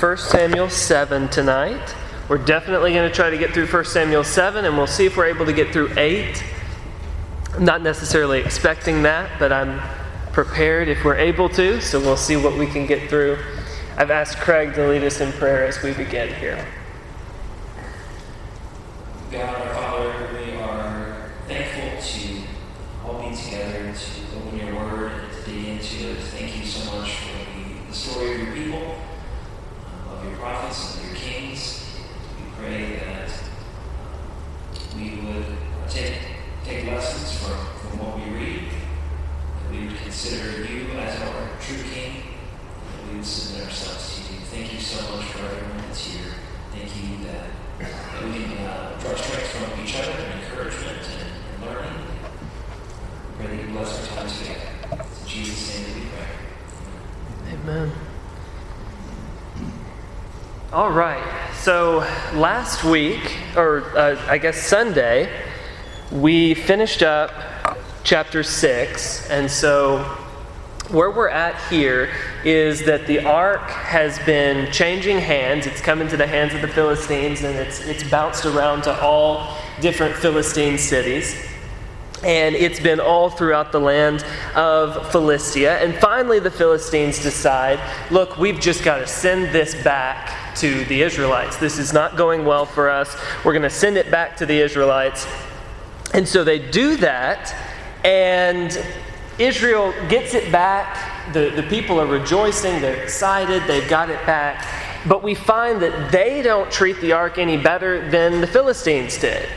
1 Samuel 7 tonight. We're definitely going to try to get through 1 Samuel 7, and we'll see if we're able to get through 8. I'm not necessarily expecting that, but I'm prepared if we're able to, so we'll see what we can get through. I've asked Craig to lead us in prayer as we begin here our Father, we are thankful to all be together, to open your word and to dig into it. Thank you so much for the, the story of your people, uh, of your prophets, and your kings. We pray that uh, we would take, take lessons from, from what we read, that we would consider you as our true king, and that we would submit ourselves to you. Thank you so much for everyone that's here. Thank you that that we can uh, draw strength from each other and encouragement and, and learning. Pray that you bless our time together. It's in Jesus' name that we pray. Amen. All right. So last week, or uh, I guess Sunday, we finished up chapter 6. And so where we're at here is that the ark has been changing hands. It's come into the hands of the Philistines and it's, it's bounced around to all different Philistine cities. And it's been all throughout the land of Philistia. And finally, the Philistines decide look, we've just got to send this back to the Israelites. This is not going well for us. We're going to send it back to the Israelites. And so they do that. And Israel gets it back. The, the people are rejoicing. They're excited. They've got it back. But we find that they don't treat the ark any better than the Philistines did.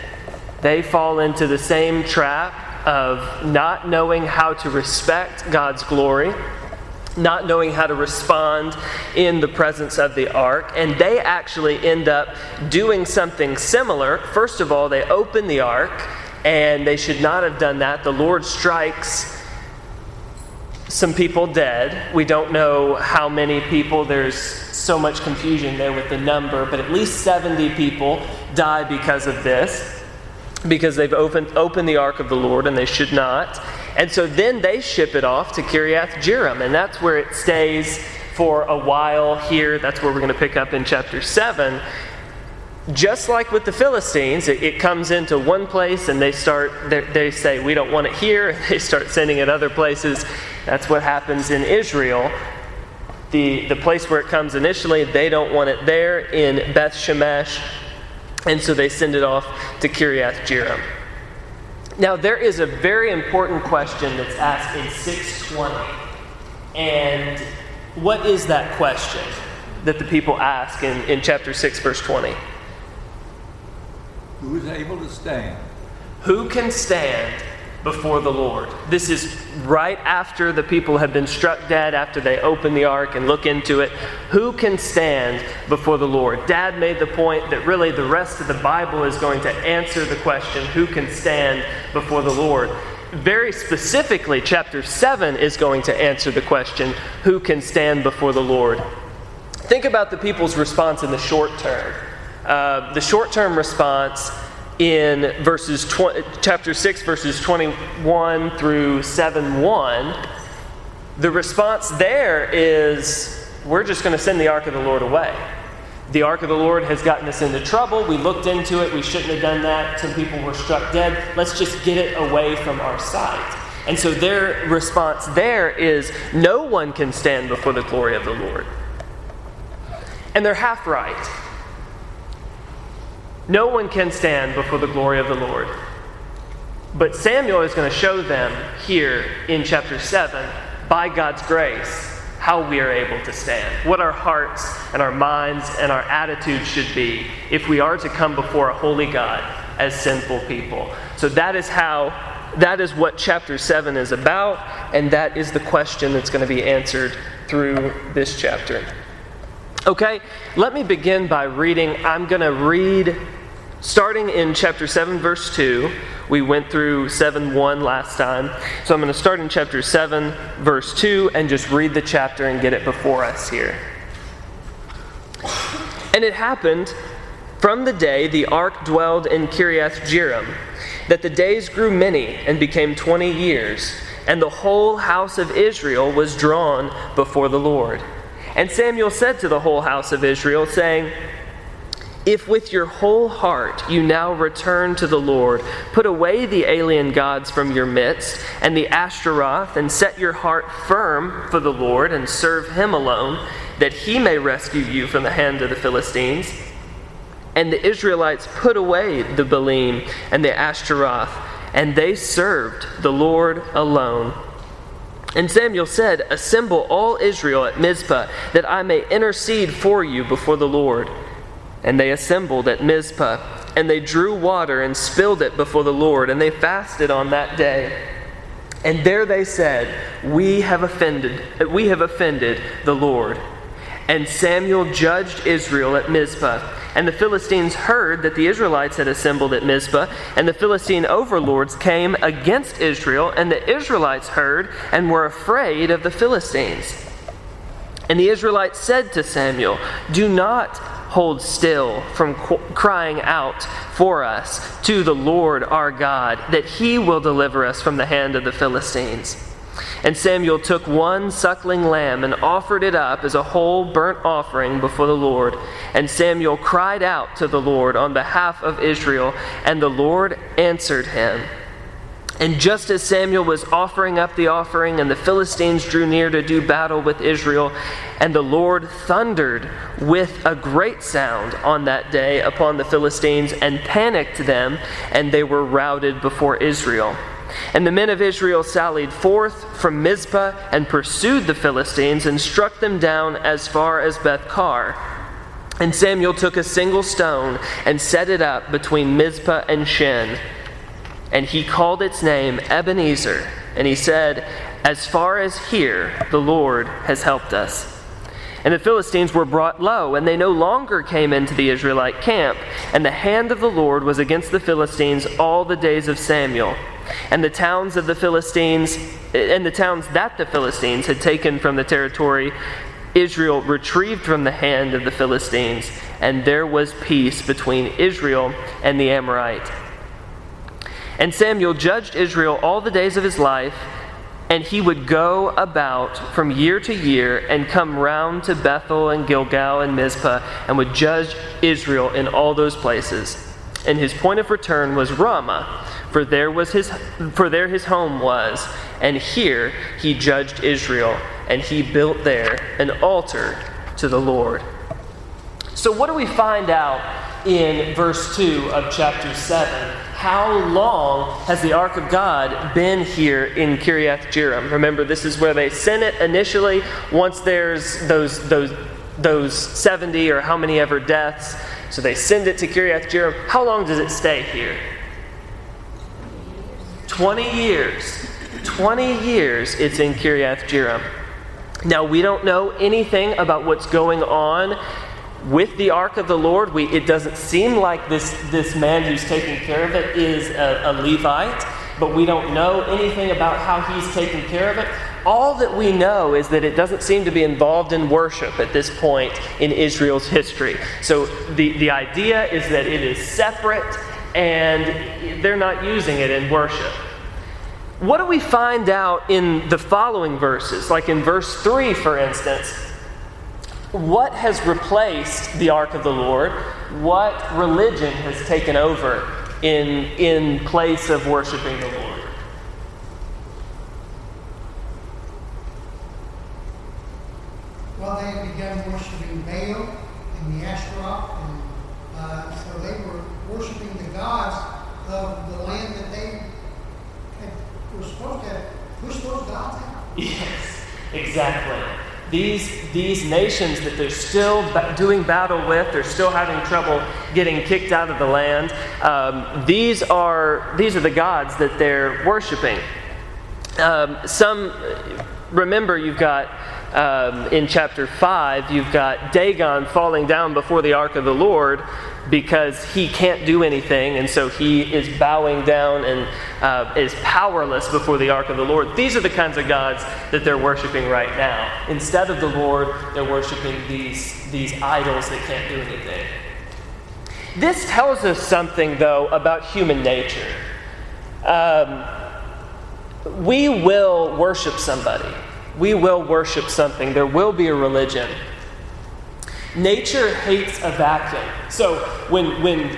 They fall into the same trap of not knowing how to respect God's glory, not knowing how to respond in the presence of the ark, and they actually end up doing something similar. First of all, they open the ark, and they should not have done that. The Lord strikes some people dead. We don't know how many people. There's so much confusion there with the number, but at least 70 people die because of this because they've opened, opened the ark of the Lord and they should not. And so then they ship it off to Kiriath Jearim, and that's where it stays for a while here. That's where we're going to pick up in chapter 7. Just like with the Philistines, it, it comes into one place and they start, they, say, We don't want it here. and They start sending it other places. That's what happens in Israel. The, the place where it comes initially, they don't want it there in Beth Shemesh. And so they send it off to Kiriath Jearim. Now, there is a very important question that's asked in 620. And what is that question that the people ask in, in chapter 6, verse 20? Who is able to stand? Who can stand before the Lord? This is right after the people have been struck dead, after they open the ark and look into it. Who can stand before the Lord? Dad made the point that really the rest of the Bible is going to answer the question who can stand before the Lord? Very specifically, chapter 7 is going to answer the question who can stand before the Lord? Think about the people's response in the short term. Uh, the short term response in verses tw- chapter 6 verses 21 through 7 1 the response there is we're just going to send the ark of the lord away. The ark of the lord has gotten us into trouble. We looked into it. We shouldn't have done that. Some people were struck dead. Let's just get it away from our sight. And so their response there is no one can stand before the glory of the lord. And they're half right no one can stand before the glory of the Lord. But Samuel is going to show them here in chapter 7, by God's grace, how we are able to stand, what our hearts and our minds and our attitudes should be if we are to come before a holy God as sinful people. So that is how, that is what chapter 7 is about, and that is the question that's going to be answered through this chapter. Okay, let me begin by reading. I'm going to read starting in chapter 7, verse 2. We went through 7 1 last time. So I'm going to start in chapter 7, verse 2, and just read the chapter and get it before us here. And it happened from the day the ark dwelled in Kiriath Jearim that the days grew many and became 20 years, and the whole house of Israel was drawn before the Lord. And Samuel said to the whole house of Israel, saying, if with your whole heart you now return to the Lord, put away the alien gods from your midst and the Ashtaroth, and set your heart firm for the Lord and serve him alone, that he may rescue you from the hand of the Philistines. And the Israelites put away the Baalim and the Ashtaroth, and they served the Lord alone. And Samuel said, Assemble all Israel at Mizpah, that I may intercede for you before the Lord. And they assembled at Mizpah, and they drew water and spilled it before the Lord, and they fasted on that day. And there they said, We have offended, we have offended the Lord. And Samuel judged Israel at Mizpah. And the Philistines heard that the Israelites had assembled at Mizpah, and the Philistine overlords came against Israel, and the Israelites heard and were afraid of the Philistines. And the Israelites said to Samuel, Do not hold still from crying out for us to the Lord our God, that he will deliver us from the hand of the Philistines. And Samuel took one suckling lamb and offered it up as a whole burnt offering before the Lord. And Samuel cried out to the Lord on behalf of Israel, and the Lord answered him. And just as Samuel was offering up the offering, and the Philistines drew near to do battle with Israel, and the Lord thundered with a great sound on that day upon the Philistines and panicked them, and they were routed before Israel. And the men of Israel sallied forth from Mizpah and pursued the Philistines and struck them down as far as Beth Kar. And Samuel took a single stone and set it up between Mizpah and Shen and he called its name Ebenezer. And he said, As far as here, the Lord has helped us. And the Philistines were brought low, and they no longer came into the Israelite camp. And the hand of the Lord was against the Philistines all the days of Samuel. And the towns of the Philistines, and the towns that the Philistines had taken from the territory, Israel retrieved from the hand of the Philistines, and there was peace between Israel and the Amorite. And Samuel judged Israel all the days of his life, and he would go about from year to year and come round to Bethel and Gilgal and Mizpah and would judge Israel in all those places. And his point of return was Ramah, for there was his for there his home was, and here he judged Israel, and he built there an altar to the Lord. So what do we find out in verse 2 of chapter 7? how long has the Ark of God been here in Kiriath Jearim? Remember, this is where they sent it initially. Once there's those, those, those 70 or how many ever deaths, so they send it to Kiriath Jearim. How long does it stay here? 20 years. 20 years it's in Kiriath Jearim. Now, we don't know anything about what's going on with the ark of the Lord, we, it doesn't seem like this, this man who's taking care of it is a, a Levite, but we don't know anything about how he's taking care of it. All that we know is that it doesn't seem to be involved in worship at this point in Israel's history. So the, the idea is that it is separate and they're not using it in worship. What do we find out in the following verses? Like in verse 3, for instance, what has replaced the ark of the Lord? What religion has taken over in, in place of worshiping the Lord? They began worshiping Baal and the Ashtaroth, and uh, so they were worshiping the gods of the land that they had, were supposed to push those gods out. Yes, exactly these, these nations that they're still doing battle with, they're still having trouble getting kicked out of the land, um, these, are, these are the gods that they're worshiping. Um, some, remember, you've got um, in chapter 5, you've got Dagon falling down before the ark of the Lord because he can't do anything, and so he is bowing down and uh, is powerless before the ark of the Lord. These are the kinds of gods that they're worshiping right now. Instead of the Lord, they're worshiping these, these idols that can't do anything. This tells us something, though, about human nature. Um, we will worship somebody we will worship something. There will be a religion. Nature hates a vacuum. So when, when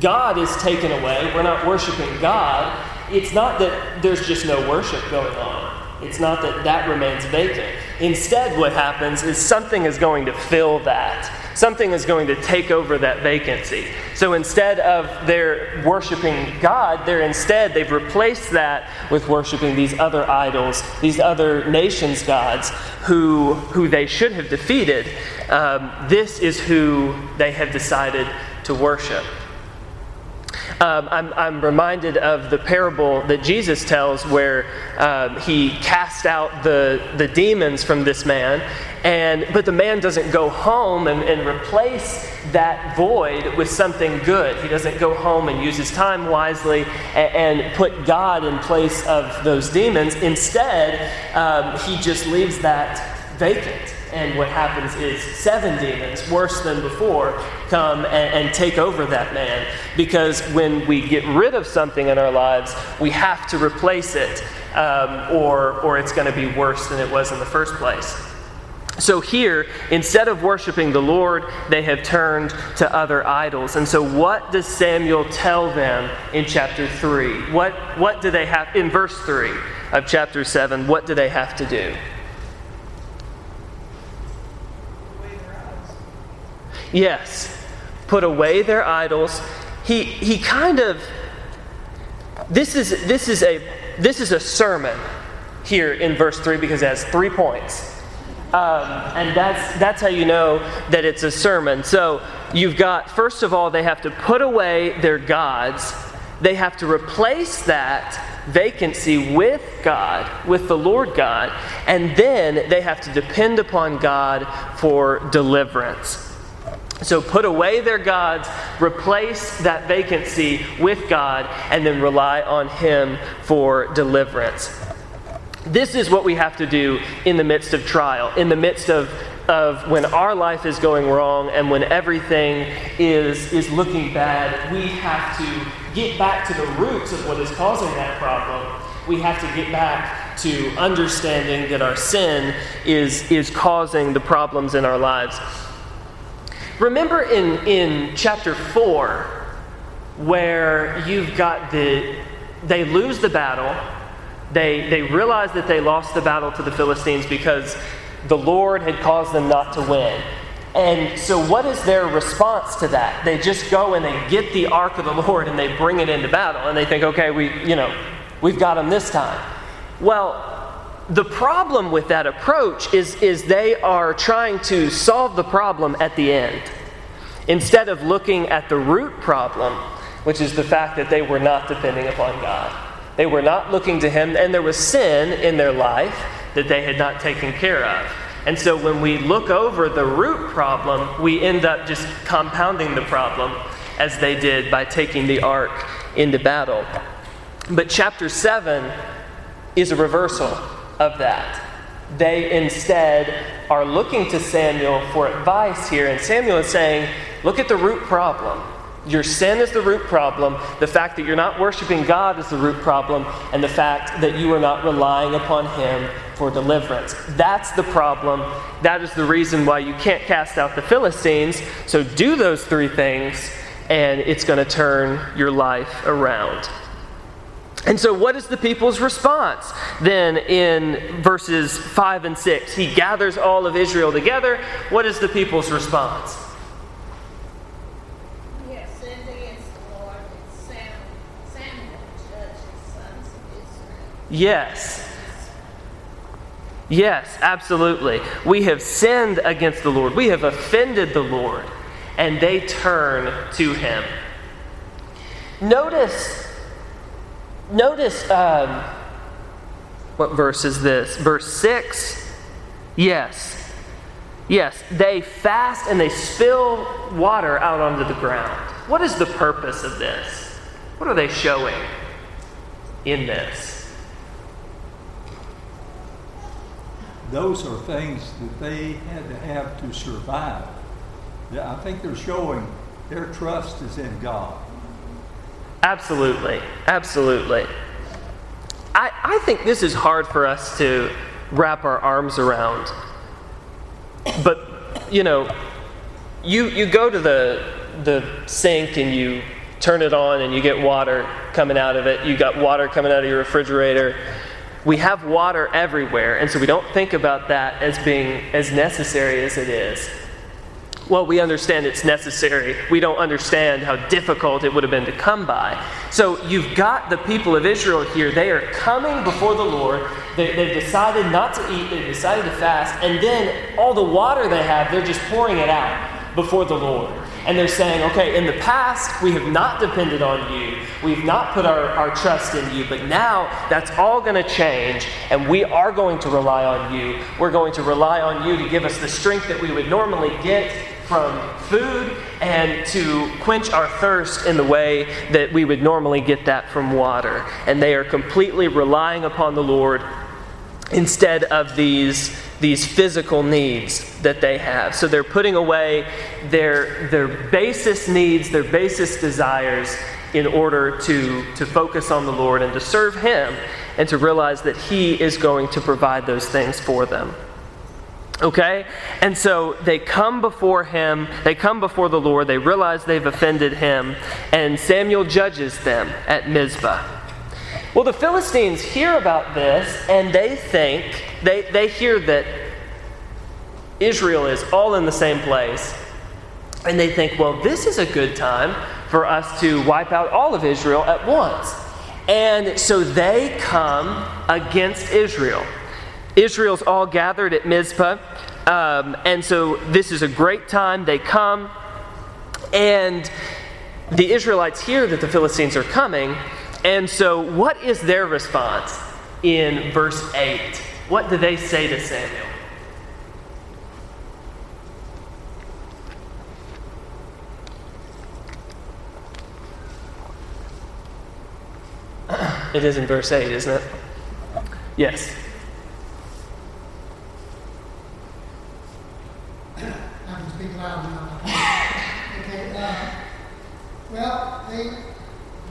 God is taken away, we're not worshiping God, it's not that there's just no worship going on. It's not that that remains vacant. Instead, what happens is something is going to fill that. Something is going to take over that vacancy. So instead of their worshiping God, they're instead, they've replaced that with worshiping these other idols, these other nations' gods who, who they should have defeated. Um, this is who they have decided to worship. Um, I'm, I'm, reminded of the parable that Jesus tells where um, he cast out the, the demons from this man, and, but the man doesn't go home and, and replace that void with something good. He doesn't go home and use his time wisely and, and put God in place of those demons. Instead, um, he just leaves that vacant. And what happens is seven demons, worse than before, come and, and, take over that man. Because when we get rid of something in our lives, we have to replace it, um, or, or it's going to be worse than it was in the first place. So here, instead of worshiping the Lord, they have turned to other idols. And so, what does Samuel tell them in chapter 3? What, what do they have, in verse 3 of chapter 7, what do they have to do? Yes, put away their idols. He, he kind of, this is, this, is a, this is a sermon here in verse 3 because it has three points. Um, and that's, that's how you know that it's a sermon. So you've got, first of all, they have to put away their gods, they have to replace that vacancy with God, with the Lord God, and then they have to depend upon God for deliverance. So put away their gods, replace that vacancy with God, and then rely on Him for deliverance. This is what we have to do in the midst of trial, in the midst of, of when our life is going wrong and when everything is, is looking bad. We have to get back to the roots of what is causing that problem. We have to get back to understanding that our sin is, is causing the problems in our lives. Remember in, in chapter 4, where you've got the, they lose the battle, they, they realize that they lost the battle to the Philistines because the Lord had caused them not to win. And so, what is their response to that? They just go and they get the ark of the Lord and they bring it into battle, and they think, okay, we, you know, we've got them this time. Well, the problem with that approach is, is they are trying to solve the problem at the end instead of looking at the root problem, which is the fact that they were not depending upon God. They were not looking to Him, and there was sin in their life that they had not taken care of. And so when we look over the root problem, we end up just compounding the problem as they did by taking the ark into battle. But chapter 7 is a reversal of that. They instead are looking to Samuel for advice here, and Samuel is saying, Look at the root problem. Your sin is the root problem. The fact that you're not worshiping God is the root problem. And the fact that you are not relying upon Him for deliverance. That's the problem. That is the reason why you can't cast out the Philistines. So do those three things, and it's going to turn your life around. And so, what is the people's response then in verses 5 and 6? He gathers all of Israel together. What is the people's response? Yes. Yes, absolutely. We have sinned against the Lord. We have offended the Lord. And they turn to him. Notice notice um, what verse is this? Verse 6. Yes. Yes, they fast and they spill water out onto the ground. What is the purpose of this? What are they showing in this? Those are things that they had to have to survive. I think they're showing their trust is in God. Absolutely. Absolutely. I, I think this is hard for us to wrap our arms around. But, you know, you, you go to the, the sink and you turn it on and you get water coming out of it. You got water coming out of your refrigerator. We have water everywhere, and so we don't think about that as being as necessary as it is. Well, we understand it's necessary. We don't understand how difficult it would have been to come by. So you've got the people of Israel here. They are coming before the Lord. They, have decided not to eat, they've decided to fast, and then all the water they have, they're just pouring it out before the Lord. And they're saying, okay, in the past, we have not depended on you. We've not put our, our trust in you. But now that's all going to change, and we are going to rely on you. We're going to rely on you to give us the strength that we would normally get from food and to quench our thirst in the way that we would normally get that from water. And they are completely relying upon the Lord instead of these these physical needs that they have. So they're putting away their, their basest needs, their basest desires in order to, to focus on the Lord and to serve Him and to realize that He is going to provide those things for them. Okay? And so they come before him, they come before the Lord, they realize they've offended him, and Samuel judges them at Mizpah. Well, the Philistines hear about this and they think, they, they hear that Israel is all in the same place. And they think, well, this is a good time for us to wipe out all of Israel at once. And so they come against Israel. Israel's all gathered at Mizpah. Um, and so this is a great time. They come, and the Israelites hear that the Philistines are coming, and so, what is their response in verse 8? What do they say to Samuel? It is in verse 8, isn't it? Yes. I can speak loud now. okay, uh, well, they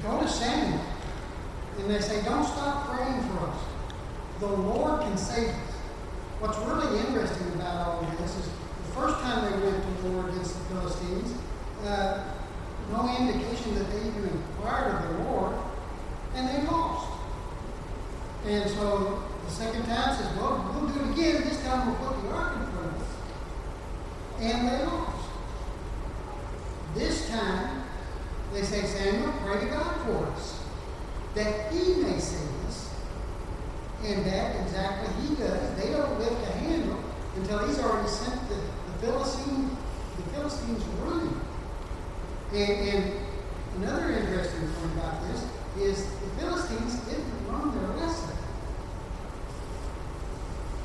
go to Samuel and they say, Don't stop praying for us. The Lord can save us. What's really interesting about all of this is the first time they went to war against the Philistines, uh, no indication that they even inquired of the Lord, and they lost. And so the second time says, Well, we'll do it again. This time we'll put the ark in front of us. And they lost. This time, they say, Samuel, pray to God for us that he may save us. And that exactly he does. They don't lift a handle until he's already sent the, the Philistine, the Philistines running. And, and another interesting point about this is the Philistines didn't learn their lesson.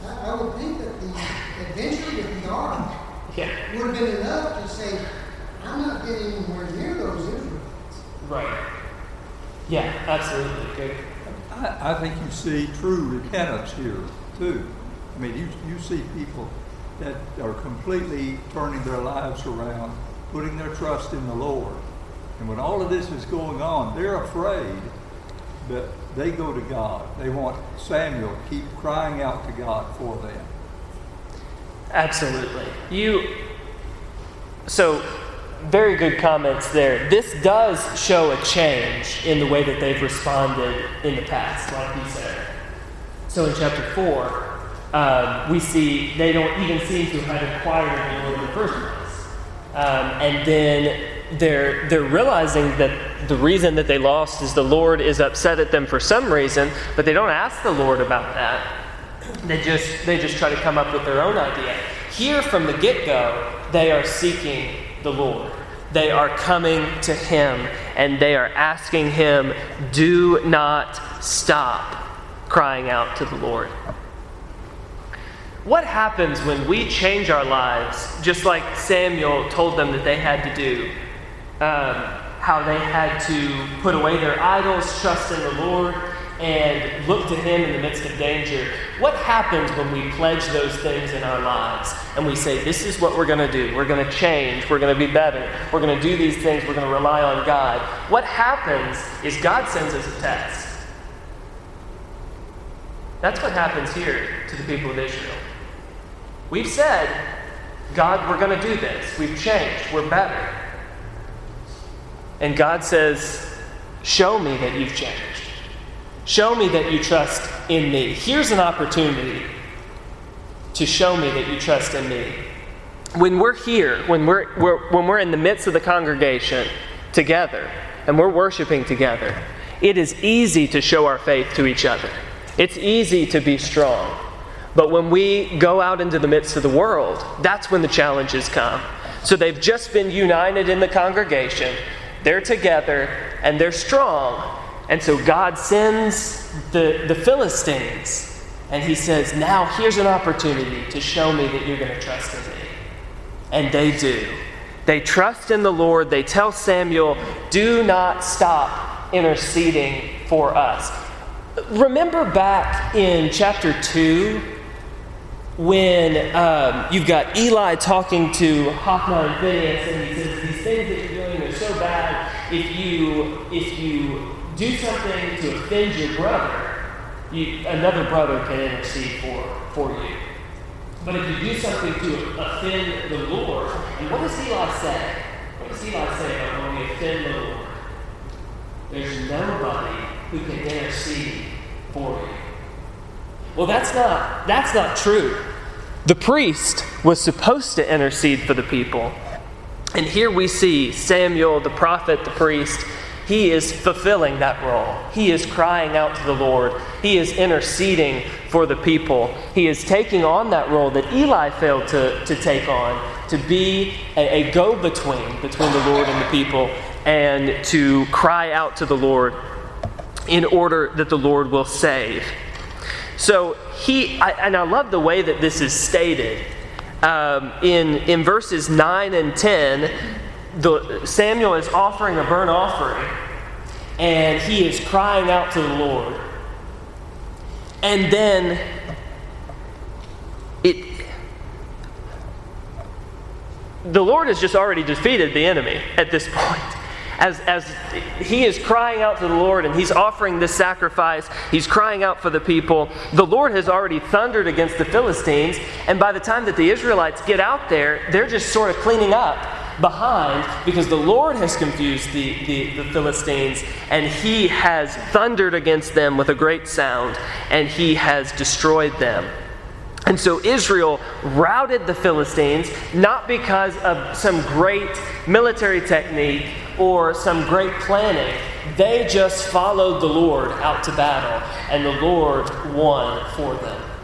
I, I would think that the adventure with the ark yeah. would have been enough to say, I'm not getting anywhere near those Israelites. Right. Yeah, absolutely. Good. I, I think you see true repentance here, too. I mean, you, you see people that are completely turning their lives around, putting their trust in the Lord. And when all of this is going on, they're afraid, but they go to God. They want Samuel to keep crying out to God for them. Absolutely. You so very good comments there. This does show a change in the way that they've responded in the past, like you said. So in chapter 4, um, we see they don't even seem to have inquired the Lord in the first place. Um, and then they're, they're realizing that the reason that they lost is the Lord is upset at them for some reason, but they don't ask the Lord about that. They just, they just try to come up with their own idea. Here from the get go, they are seeking the Lord. They are coming to Him and they are asking Him, do not stop crying out to the Lord. What happens when we change our lives, just like Samuel told them that they had to do? Um, how they had to put away their idols, trust in the Lord, and look to Him in the midst of danger. What happens when we pledge those things in our lives and we say, This is what we're going to do? We're going to change. We're going to be better. We're going to do these things. We're going to rely on God. What happens is God sends us a test. That's what happens here to the people of Israel. We've said, God, we're going to do this. We've changed. We're better. And God says, Show me that you've changed. Show me that you trust in me. Here's an opportunity to show me that you trust in me. When we're here, when we're, we're, when we're in the midst of the congregation together, and we're worshiping together, it is easy to show our faith to each other. It's easy to be strong. But when we go out into the midst of the world, that's when the challenges come. So they've just been united in the congregation, they're together, and they're strong. And so God sends the, the Philistines, and He says, Now here's an opportunity to show me that you're going to trust in me. And they do. They trust in the Lord. They tell Samuel, Do not stop interceding for us. Remember back in chapter 2 when um, you've got Eli talking to Hophni and Phineas, and he says, These things that you're doing are so bad. If you, if you do something to offend your brother, you, another brother can intercede for, for you. But if you do something to offend the Lord, and what does Eli say? What does Eli say about when we offend the Lord? There's nobody who can intercede for you. Well, that's not, that's not true. The priest was supposed to intercede for the people. And here we see Samuel, the prophet, the priest, he is fulfilling that role. He is crying out to the Lord. He is interceding for the people. He is taking on that role that Eli failed to, to take on, to be a, a go between between the Lord and the people, and to cry out to the Lord in order that the Lord will save. So he, I, and I love the way that this is stated. Um, in, in verses 9 and 10, the, Samuel is offering a burnt offering, and he is crying out to the Lord. And then it, the Lord has just already defeated the enemy at this point as, as he is crying out to the Lord and he's offering this sacrifice, he's crying out for the people. The Lord has already thundered against the Philistines, and by the time that the Israelites get out there, they're just sort of cleaning up behind because the Lord has confused the, the, the, Philistines and he has thundered against them with a great sound and he has destroyed them. And so Israel routed the Philistines not because of some great military technique or some great planning. They just followed the Lord out to battle, and the Lord won for them.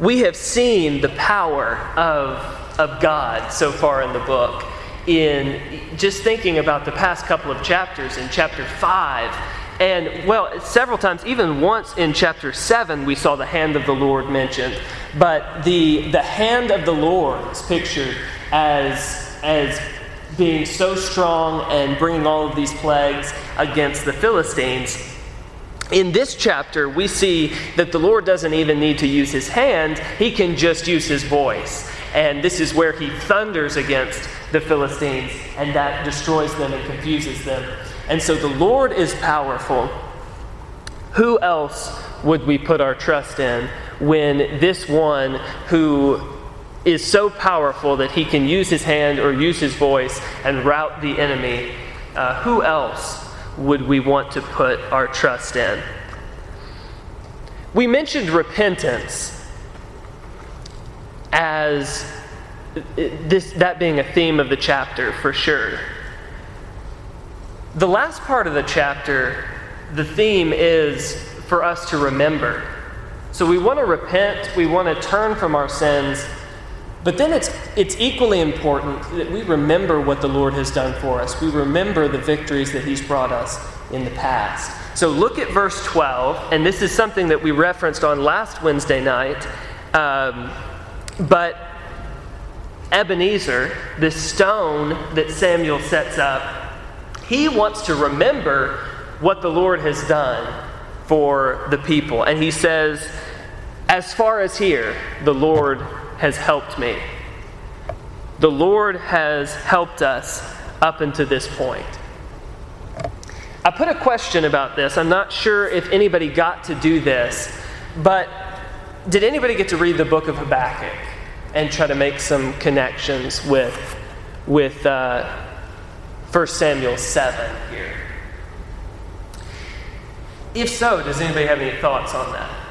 We have seen the power of, of God so far in the book in just thinking about the past couple of chapters in chapter 5 and well, several times, even once in chapter 7, we saw the hand of the Lord mentioned. But the, the hand of the Lord is pictured as, as being so strong and bringing all of these plagues against the Philistines. In this chapter, we see that the Lord doesn't even need to use his hand, he can just use his voice. And this is where he thunders against the Philistines, and that destroys them and confuses them. And so the Lord is powerful. Who else would we put our trust in when this one who is so powerful that he can use his hand or use his voice and rout the enemy, uh, who else would we want to put our trust in? We mentioned repentance as this, that being a theme of the chapter for sure. The last part of the chapter, the theme is for us to remember. So we want to repent, we want to turn from our sins, but then it's, it's equally important that we remember what the Lord has done for us. We remember the victories that He's brought us in the past. So look at verse 12, and this is something that we referenced on last Wednesday night. Um, but Ebenezer, the stone that Samuel sets up, he wants to remember what the Lord has done for the people. And he says, As far as here, the Lord has helped me. The Lord has helped us up until this point. I put a question about this. I'm not sure if anybody got to do this, but did anybody get to read the book of Habakkuk and try to make some connections with, with uh, 1 Samuel 7 here? If so, does anybody have any thoughts on that?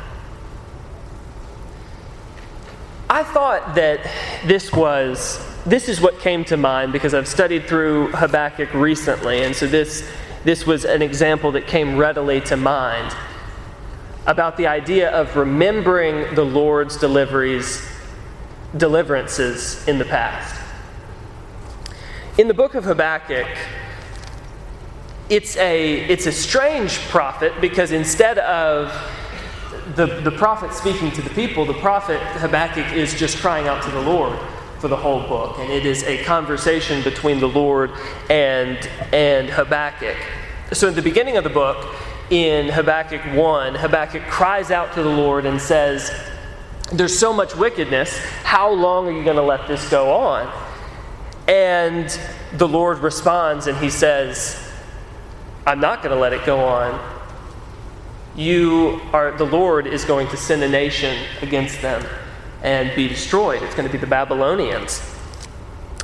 I thought that this was this is what came to mind because I've studied through Habakkuk recently, and so this this was an example that came readily to mind about the idea of remembering the Lord's deliveries deliverances in the past. In the book of Habakkuk, it's a, it's a strange prophet because instead of the, the prophet speaking to the people, the prophet Habakkuk is just crying out to the Lord for the whole book. And it is a conversation between the Lord and, and Habakkuk. So, at the beginning of the book, in Habakkuk 1, Habakkuk cries out to the Lord and says, There's so much wickedness. How long are you going to let this go on? And the Lord responds and he says, I'm not going to let it go on you are the Lord is going to send a nation against them and be destroyed. It's going to be the Babylonians.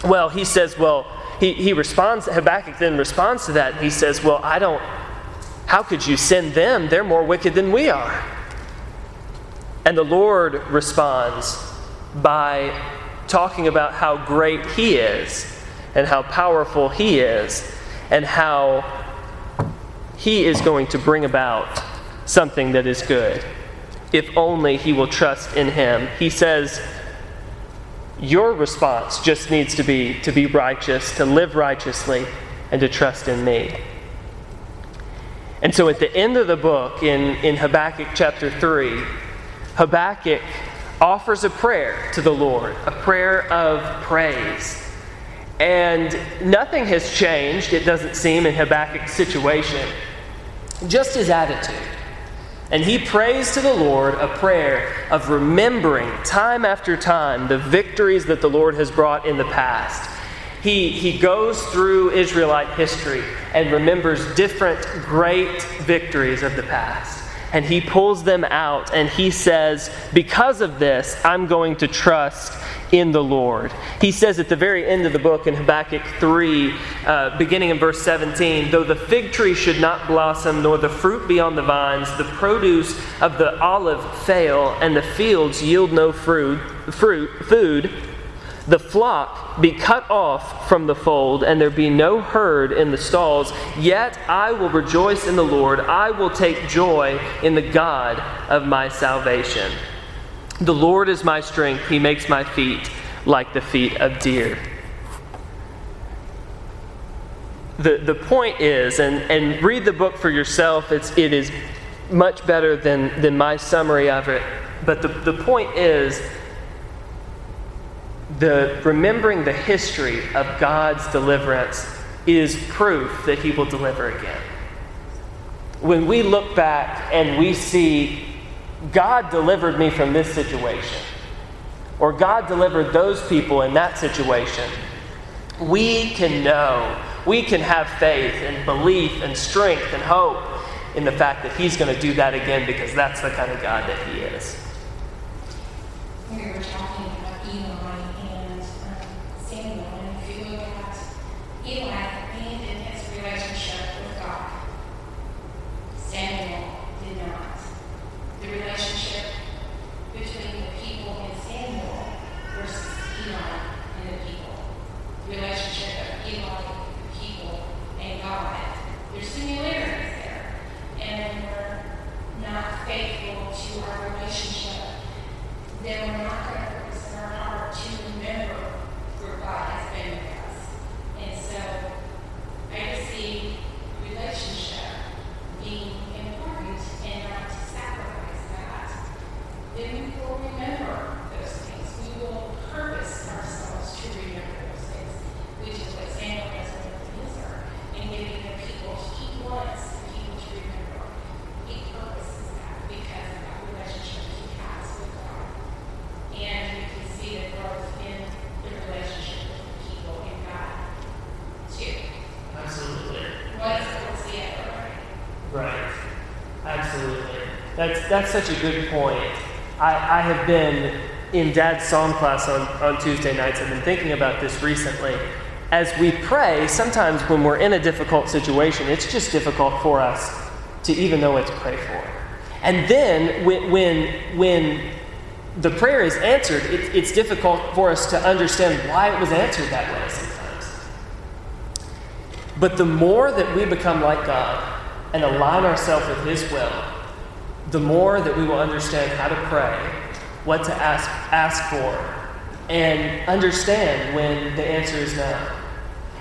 Well, he says, well, he, he responds, Habakkuk then responds to that, he says, Well, I don't, how could you send them? They're more wicked than we are. And the Lord responds by talking about how great He is, and how powerful He is, and how He is going to bring about something that is good, if only he will trust in him. He says, Your response just needs to be to be righteous, to live righteously, and to trust in me. And so at the end of the book, in, in Habakkuk chapter 3, Habakkuk offers a prayer to the Lord, a prayer of praise. And nothing has changed, it doesn't seem, in Habakkuk's situation. Just his attitude. And he prays to the Lord a prayer of remembering time after time the victories that the Lord has brought in the past. He, he goes through Israelite history and remembers different great victories of the past and he pulls them out and he says, Because of this, I'm going to trust in the Lord. He says at the very end of the book in Habakkuk 3, uh, beginning in verse 17, Though the fig tree should not blossom, nor the fruit be on the vines, the produce of the olive fail, and the fields yield no fruit, fruit food, the flock be cut off from the fold, and there be no herd in the stalls, yet I will rejoice in the Lord. I will take joy in the God of my salvation. The Lord is my strength. He makes my feet like the feet of deer. The, the point is, and, and read the book for yourself, it's, it is much better than, than my summary of it. But the, the point is, the remembering the history of God's deliverance is proof that he will deliver again. When we look back and we see God delivered me from this situation, or God delivered those people in that situation, we can know, we can have faith and belief and strength and hope in the fact that He's going to do that again because that's the kind of God that He is. That's, that's such a good point. I, I have been in dad's psalm class on, on Tuesday nights. I've been thinking about this recently. As we pray, sometimes when we're in a difficult situation, it's just difficult for us to even know what to pray for. And then when, when, when the prayer is answered, it, it's difficult for us to understand why it was answered that way sometimes. But the more that we become like God and align ourselves with His will, the more that we will understand how to pray, what to ask, ask for, and understand when the answer is no.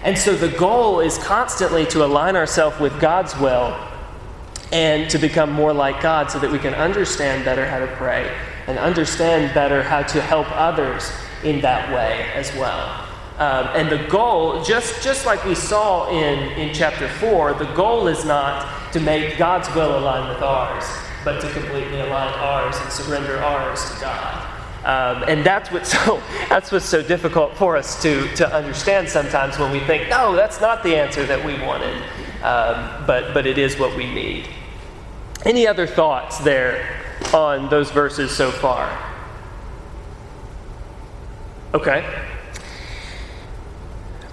And so the goal is constantly to align ourselves with God's will and to become more like God so that we can understand better how to pray and understand better how to help others in that way as well. Um, and the goal, just, just like we saw in, in chapter 4, the goal is not to make God's will align with ours, but to completely align ours and surrender ours to God. Um, and that's what's, so, that's what's so difficult for us to, to understand sometimes when we think, no, that's not the answer that we wanted, um, but, but it is what we need. Any other thoughts there on those verses so far? Okay.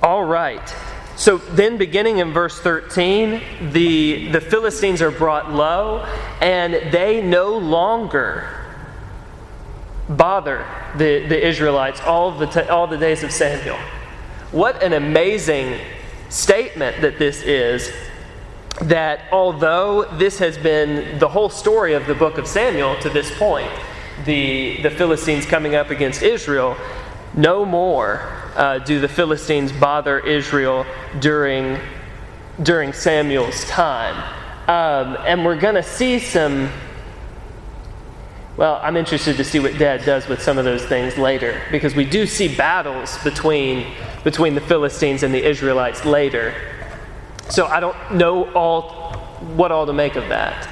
All right. So then, beginning in verse 13, the, the Philistines are brought low, and they no longer bother the, the Israelites all the, t- all the days of Samuel. What an amazing statement that this is that although this has been the whole story of the book of Samuel to this point, the, the Philistines coming up against Israel, no more uh, do the Philistines bother Israel during, during Samuel's time. Um, and we're going to see some. Well, I'm interested to see what Dad does with some of those things later, because we do see battles between, between the Philistines and the Israelites later. So I don't know all what all to make of that.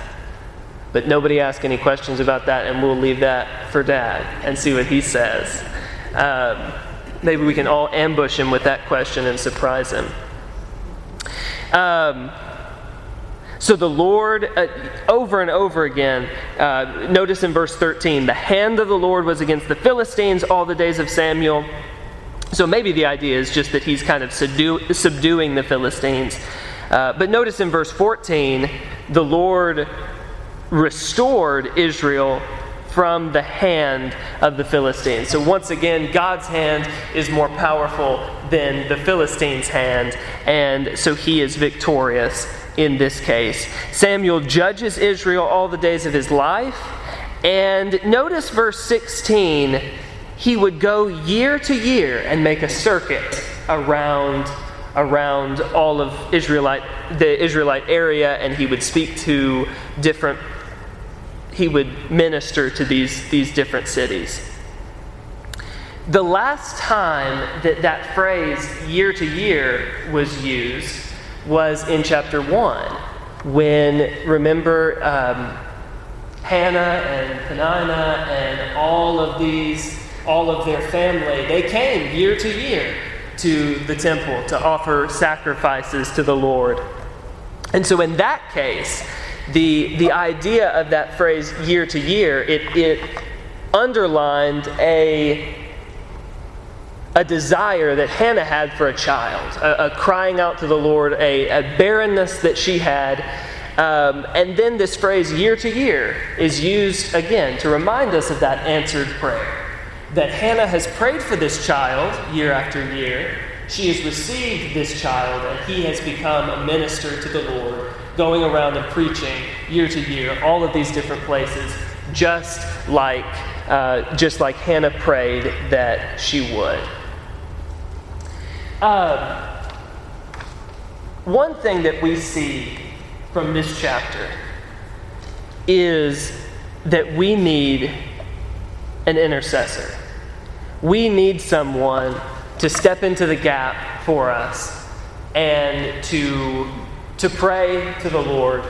But nobody ask any questions about that, and we'll leave that for Dad and see what he says. Um, maybe we can all ambush him with that question and surprise him. Um, so the Lord, uh, over and over again, uh, notice in verse 13, the hand of the Lord was against the Philistines all the days of Samuel. So maybe the idea is just that he's kind of subdue, subduing the Philistines. Uh, but notice in verse 14, the Lord restored Israel from the hand of the Philistines. So once again, God's hand is more powerful than the Philistines' hand, and so he is victorious in this case. Samuel judges Israel all the days of his life, and notice verse 16 he would go year to year and make a circuit around around all of Israelite the Israelite area and he would speak to different he would minister to these these different cities. The last time that that phrase year to year was used was in chapter 1 when remember um, Hannah and Peninnah and all of these all of their family, they came year to year to the temple to offer sacrifices to the Lord. And so, in that case, the, the idea of that phrase year to year, it, it underlined a, a desire that Hannah had for a child, a, a crying out to the Lord, a, a barrenness that she had. Um, and then this phrase year to year is used again to remind us of that answered prayer that Hannah has prayed for this child year after year. She has received this child, and he has become a minister to the Lord, going around and preaching year to year, all of these different places, just like, uh, just like Hannah prayed that she would. Um, one thing that we see from this chapter is that we need an intercessor. We need someone to step into the gap for us and to, to pray to the Lord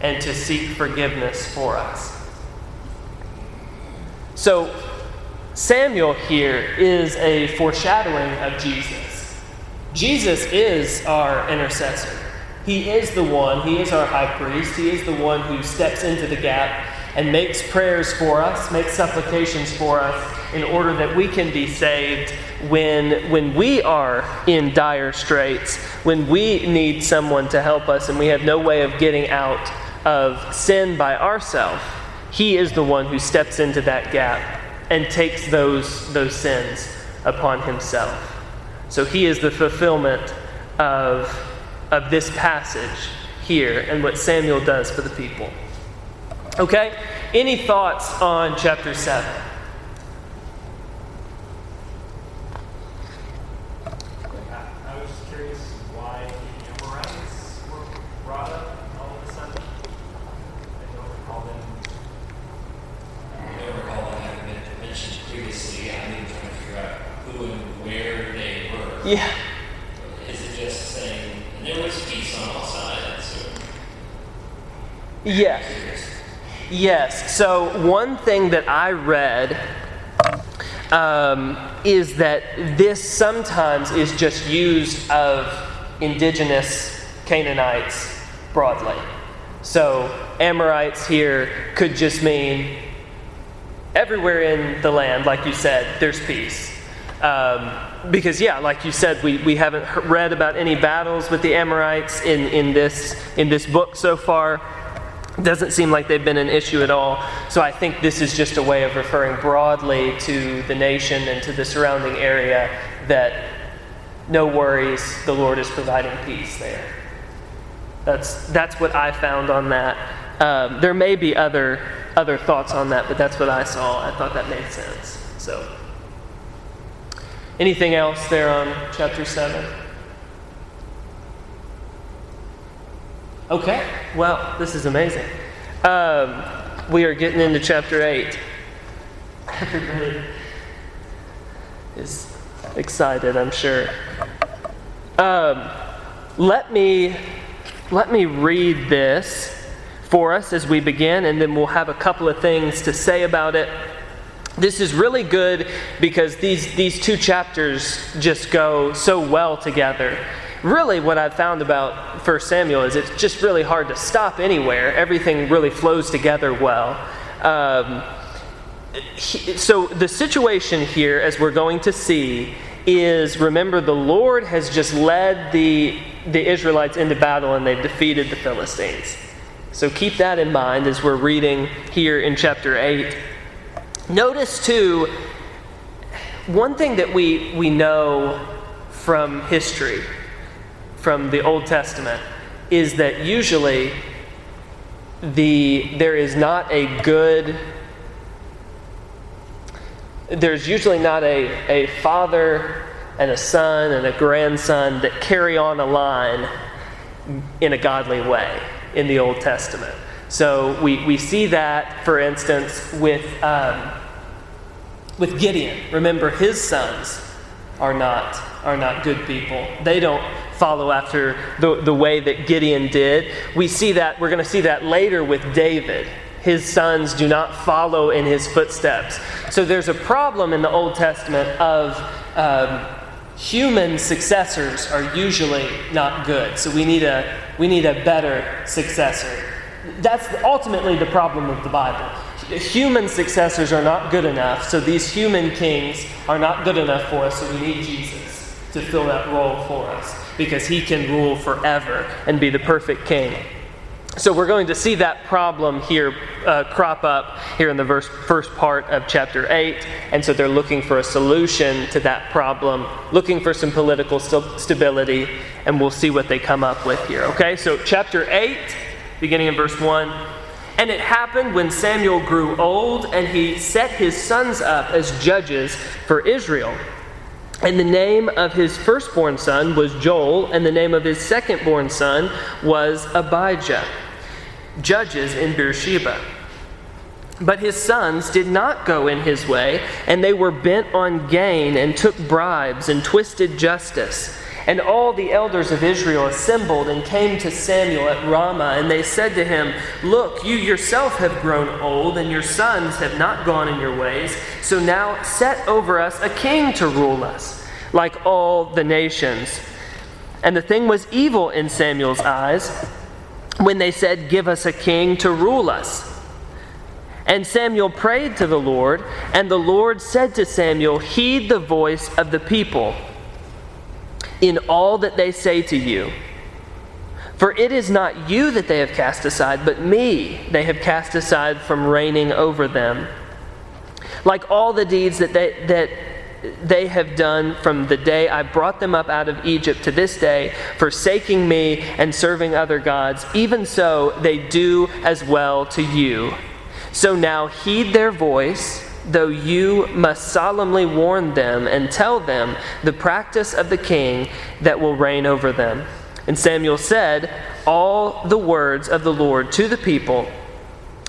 and to seek forgiveness for us. So, Samuel here is a foreshadowing of Jesus. Jesus is our intercessor. He is the one, he is our high priest, he is the one who steps into the gap and makes prayers for us, makes supplications for us in order that we can be saved when, when we are in dire straits, when we need someone to help us and we have no way of getting out of sin by ourselves. He is the one who steps into that gap and takes those, those sins upon himself. So he is the fulfillment of, of this passage here and what Samuel does for the people. Okay? Any thoughts on chapter 7? I was just curious why the Amorites were brought up all of a sudden. I don't recall them. I don't recall them having been mentioned previously. I'm even trying to figure out who and where they were. Yeah. Is it just saying, there was peace on all sides? So, Yes. Yes. So, one thing that I read um, is that this sometimes is just used of indigenous Canaanites broadly. So, Amorites here could just mean everywhere in the land, like you said, there's peace. Um, because, yeah, like you said, we, we haven't read about any battles with the Amorites in, in, this, in this book so far. Doesn't seem like they've been an issue at all. So I think this is just a way of referring broadly to the nation and to the surrounding area that no worries, the Lord is providing peace there. That's, that's what I found on that. Um, there may be other, other thoughts on that, but that's what I saw. I thought that made sense. So, anything else there on chapter 7? Okay, well, this is amazing. Um, we are getting into chapter 8. Everybody is excited, I'm sure. Um, let me let me read this for us as we begin, and then we'll have a couple of things to say about it. This is really good because these, these two chapters just go so well together. Really, what I've found about 1 Samuel is it's just really hard to stop anywhere. Everything really flows together well. Um, he- so, the situation here, as we're going to see, is remember, the Lord has just led the, the Israelites into battle and they've defeated the Philistines. So, keep that in mind as we're reading here in chapter 8. Notice, too, one thing that we, we know from history, from the Old Testament, is that usually the, there is not a good there's usually not a, a father and a son and a grandson that carry on a line in a godly way in the Old Testament. So we, we see that, for instance, with, um, with Gideon. Remember, his sons are not, are not good people. They don't follow after the, the way that Gideon did. We see that, we're going to see that later with David. His sons do not follow in his footsteps. So there's a problem in the Old Testament of um, human successors are usually not good. So we need a, we need a better successor. That's ultimately the problem of the Bible. Human successors are not good enough, so these human kings are not good enough for us, so we need Jesus to fill that role for us because he can rule forever and be the perfect king. So we're going to see that problem here uh, crop up here in the verse, first part of chapter 8. And so they're looking for a solution to that problem, looking for some political st- stability, and we'll see what they come up with here. Okay, so chapter 8, beginning in verse 1. And it happened when Samuel grew old, and he set his sons up as judges for Israel. And the name of his firstborn son was Joel, and the name of his secondborn son was Abijah, judges in Beersheba. But his sons did not go in his way, and they were bent on gain, and took bribes, and twisted justice. And all the elders of Israel assembled and came to Samuel at Ramah, and they said to him, Look, you yourself have grown old, and your sons have not gone in your ways. So now set over us a king to rule us, like all the nations. And the thing was evil in Samuel's eyes when they said, Give us a king to rule us. And Samuel prayed to the Lord, and the Lord said to Samuel, Heed the voice of the people in all that they say to you. For it is not you that they have cast aside, but me they have cast aside from reigning over them. Like all the deeds that they, that they have done from the day I brought them up out of Egypt to this day, forsaking me and serving other gods, even so they do as well to you. So now heed their voice, though you must solemnly warn them and tell them the practice of the king that will reign over them. And Samuel said all the words of the Lord to the people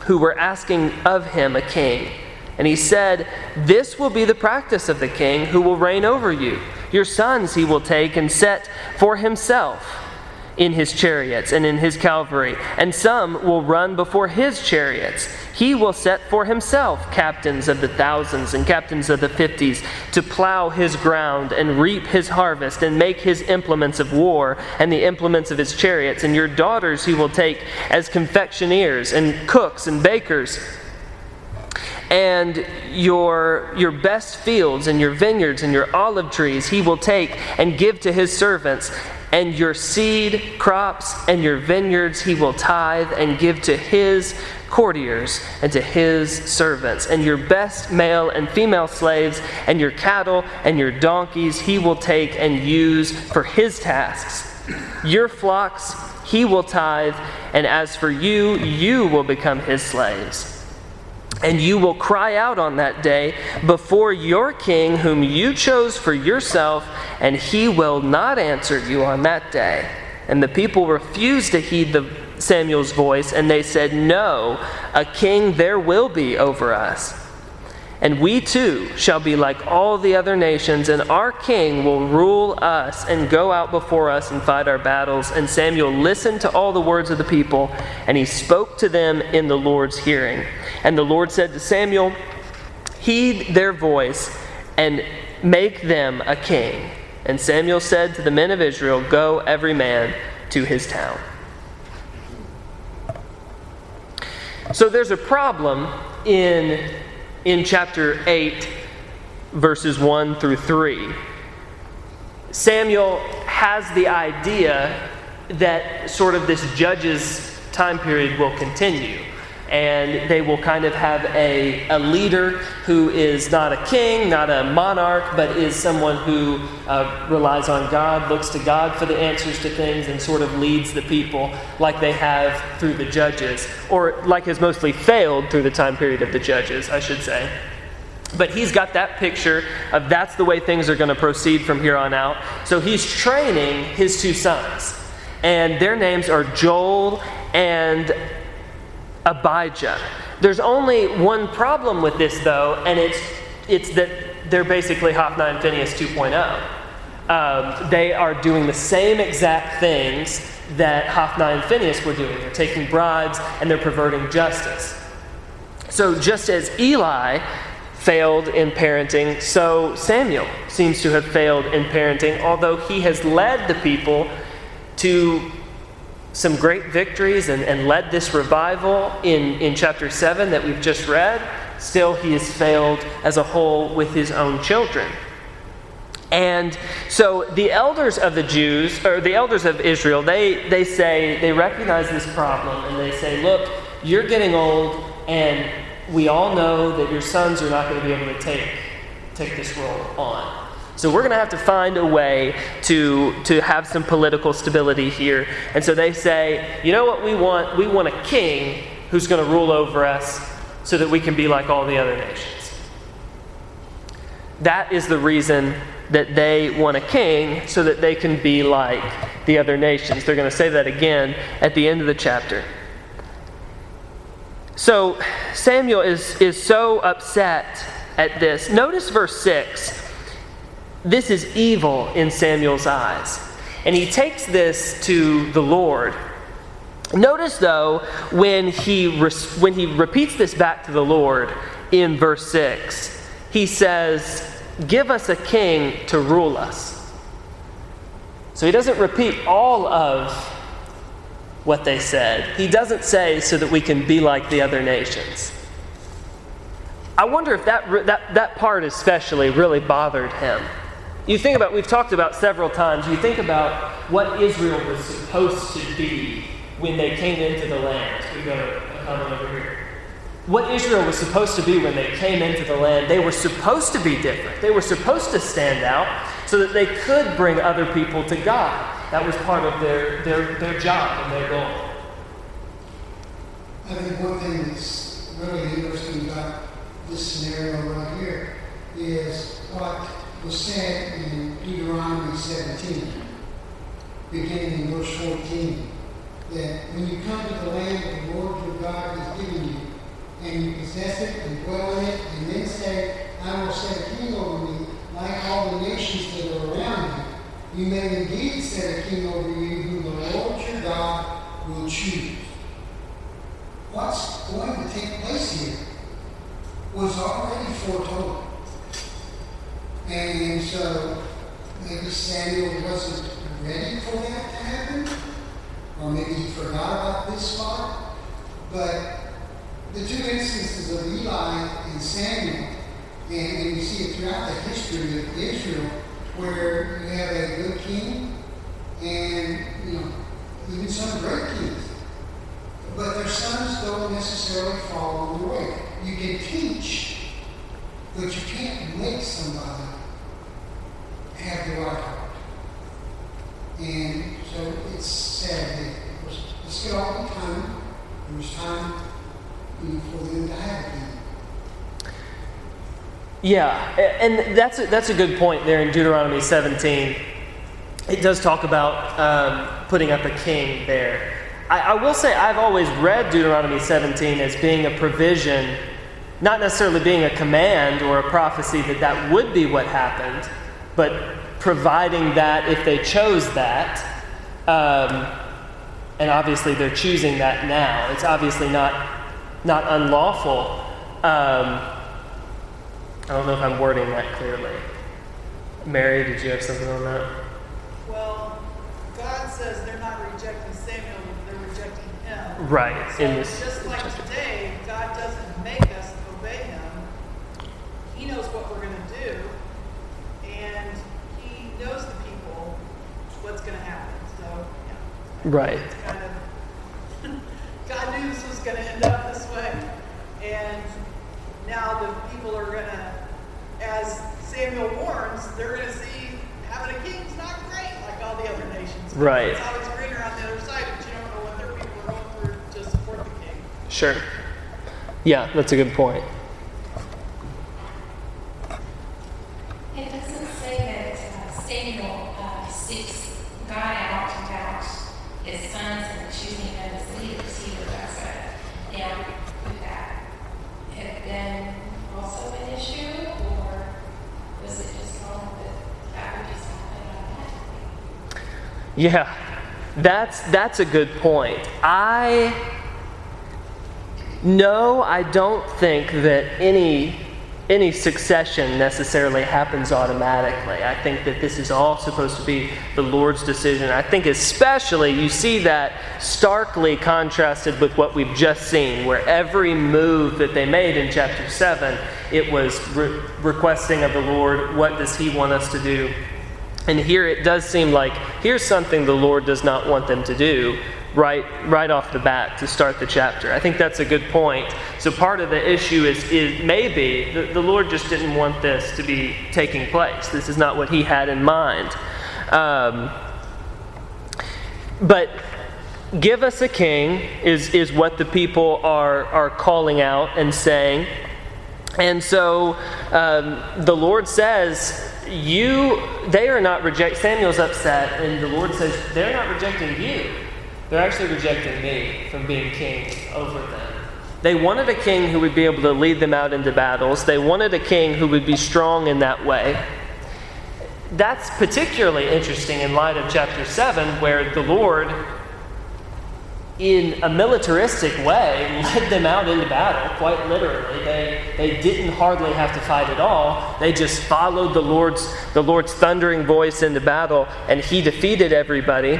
who were asking of him a king. And he said, This will be the practice of the king who will reign over you. Your sons he will take and set for himself in his chariots and in his cavalry, and some will run before his chariots. He will set for himself captains of the thousands and captains of the fifties to plow his ground and reap his harvest and make his implements of war and the implements of his chariots. And your daughters he will take as confectioners and cooks and bakers and your, your best fields and your vineyards and your olive trees he will take and give to his servants and your seed crops and your vineyards he will tithe and give to his courtiers and to his servants. And your best male and female slaves and your cattle and your donkeys he will take and use for his tasks. Your flocks he will tithe, and as for you, you will become his slaves. And you will cry out on that day before your king, whom you chose for yourself, and he will not answer you on that day. And the people refused to heed the, Samuel's voice, and they said, No, a king there will be over us. And we too shall be like all the other nations, and our king will rule us and go out before us and fight our battles. And Samuel listened to all the words of the people, and he spoke to them in the Lord's hearing. And the Lord said to Samuel, Heed their voice and make them a king. And Samuel said to the men of Israel, Go every man to his town. So there's a problem in in chapter 8, verses 1 through 3. Samuel has the idea that sort of this judge's time period will continue. And they will kind of have a, a leader who is not a king, not a monarch, but is someone who uh, relies on God, looks to God for the answers to things, and sort of leads the people like they have through the judges, or like has mostly failed through the time period of the judges, I should say. But he's got that picture of that's the way things are going to proceed from here on out. So he's training his two sons. And their names are Joel and Abijah. There's only one problem with this, though, and it's, it's that they're basically Hophni and Phinehas 2.0. Um, they are doing the same exact things that Hophni and Phinehas were doing. They're taking bribes and they're perverting justice. So, just as Eli failed in parenting, so Samuel seems to have failed in parenting, although he has led the people to some great victories and, and led this revival in, in chapter 7 that we've just read, still he has failed as a whole with his own children. And so the elders of the Jews, or the elders of Israel, they, they say, they recognize this problem and they say, look, you're getting old, and we all know that your sons are not going to be able to take, take this role on. So we're going to have to find a way to, to have some political stability here. And so they say, you know what we want? We want a king who's going to rule over us so that we can be like all the other nations. That is the reason that they want a king so that they can be like the other nations. They're going to say that again at the end of the chapter. So Samuel is, is so upset at this. Notice verse 6 this is evil in Samuel's eyes. And he takes this to the Lord. Notice, though, when he, when he repeats this back to the Lord in verse 6, he says, Give us a king to rule us. So he doesn't repeat all of what they said. He doesn't say so that we can be like the other nations. I wonder if that, that, that part especially really bothered him. You think about, we've talked about several times, you think about what Israel was supposed to be when they came into the land. We go over here. What Israel was supposed to be when they came into the land, they were supposed to be different. They were supposed to stand out so that they could bring other people to God. That was part of their, their, their job and their goal. I think thing that's really interesting about this scenario right here is what was said in Deuteronomy 17, beginning in verse 14, that when you come to the land that the Lord your God has given you, and you possess it and dwell in it, and then say, I will set a king over me, like all the nations that are around you, you may indeed set a king over you, whom the Lord your God will choose. What's going to take place here was already foretold. And so maybe Samuel wasn't ready for that to happen, or maybe he forgot about this part. But the two instances of Eli and Samuel, and, and you see it throughout the history of Israel, where you have a good king and you know even some great kings. But their sons don't necessarily follow the way. You can teach, but you can't make somebody have the right heart. And so it's sad that it was, get all the time. It was time you know, for them to have it. Yeah, and that's a, that's a good point there in Deuteronomy 17. It does talk about um, putting up a king there. I, I will say I've always read Deuteronomy 17 as being a provision, not necessarily being a command or a prophecy that that would be what happened, but providing that if they chose that, um, and obviously they're choosing that now. It's obviously not not unlawful. Um, I don't know if I'm wording that clearly. Mary, did you have something on that? Well, God says they're not rejecting Samuel, they're rejecting him. Right. So in this, just like today, God doesn't make us obey him. He knows what we're going to do, and he knows the people what's going to happen. So, yeah. Right. Kind of God knew this was going to end up this way, and now the people are going to, as Samuel warns, they're going to see having a king's not great like all the other nations. Right. It's always greener on the other side, but you don't know what their people are going through to support the king. Sure. Yeah, that's a good point. It doesn't say that uh, Samuel uh, God out about his sons and choosing them. He does that. Now, would that have been also an issue, or was it just that that would automatically? Yeah, that's that's a good point. I no, I don't think that any any succession necessarily happens automatically. I think that this is all supposed to be the Lord's decision. I think especially you see that starkly contrasted with what we've just seen, where every move that they made in chapter 7, it was re- requesting of the Lord, what does He want us to do? And here it does seem like here's something the Lord does not want them to do right right off the bat to start the chapter. I think that's a good point. So part of the issue is, is maybe the, the Lord just didn't want this to be taking place. This is not what He had in mind. Um, but give us a king is, is what the people are, are calling out and saying. And so um, the Lord says, You, they are not reject. Samuel's upset, and the Lord says, They're not rejecting you. They're actually rejecting me from being king over them. They wanted a king who would be able to lead them out into battles. They wanted a king who would be strong in that way. That's particularly interesting in light of chapter 7, where the Lord, in a militaristic way, led them out into battle, quite literally. They, they didn't hardly have to fight at all. They just followed the Lord's, the Lord's thundering voice into battle, and he defeated everybody.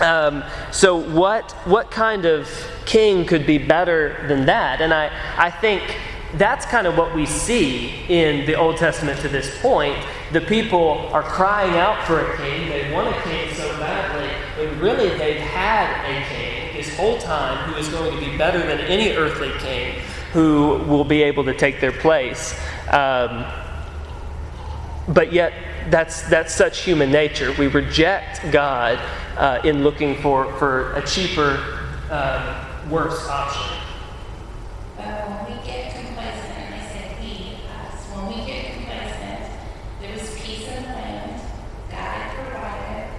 Um, so, what, what kind of king could be better than that? And I, I think that's kind of what we see in the Old Testament to this point. The people are crying out for a king. They want a king so badly, but really they've had a king this whole time who is going to be better than any earthly king who will be able to take their place. Um, but yet, that's, that's such human nature. We reject God uh, in looking for, for a cheaper, uh, worse option. But when we get complacent, and I said we, us, when we get complacent, there was peace in the land, God had provided,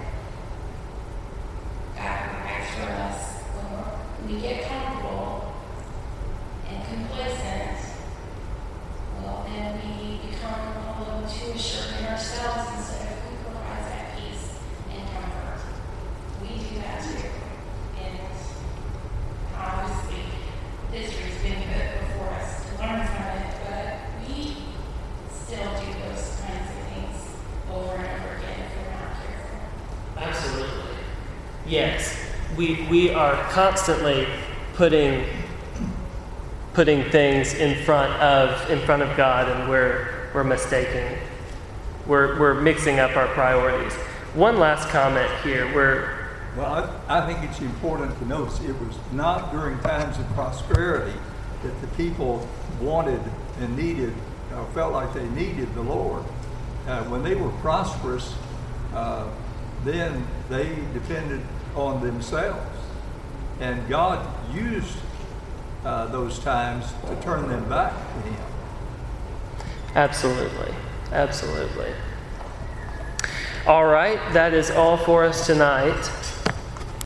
God provides for us. When we're- we get comfortable and complacent, well, then we become a little too assured in ourselves instead of who provides that peace and comfort. We do that too. And obviously, history's been good before us to learn from it, but we still do those kinds of things over and over again if we're not careful. Absolutely. Yes, we, we are constantly putting putting things in front of in front of God, and we're we're mistaking. We're we're mixing up our priorities. One last comment here. We're Well, I, I think it's important to notice it was not during times of prosperity that the people wanted and needed, or felt like they needed the Lord. Uh, when they were prosperous, uh, then they depended on themselves. And God used uh, those times to turn them back to Him. absolutely, absolutely. All right, that is all for us tonight.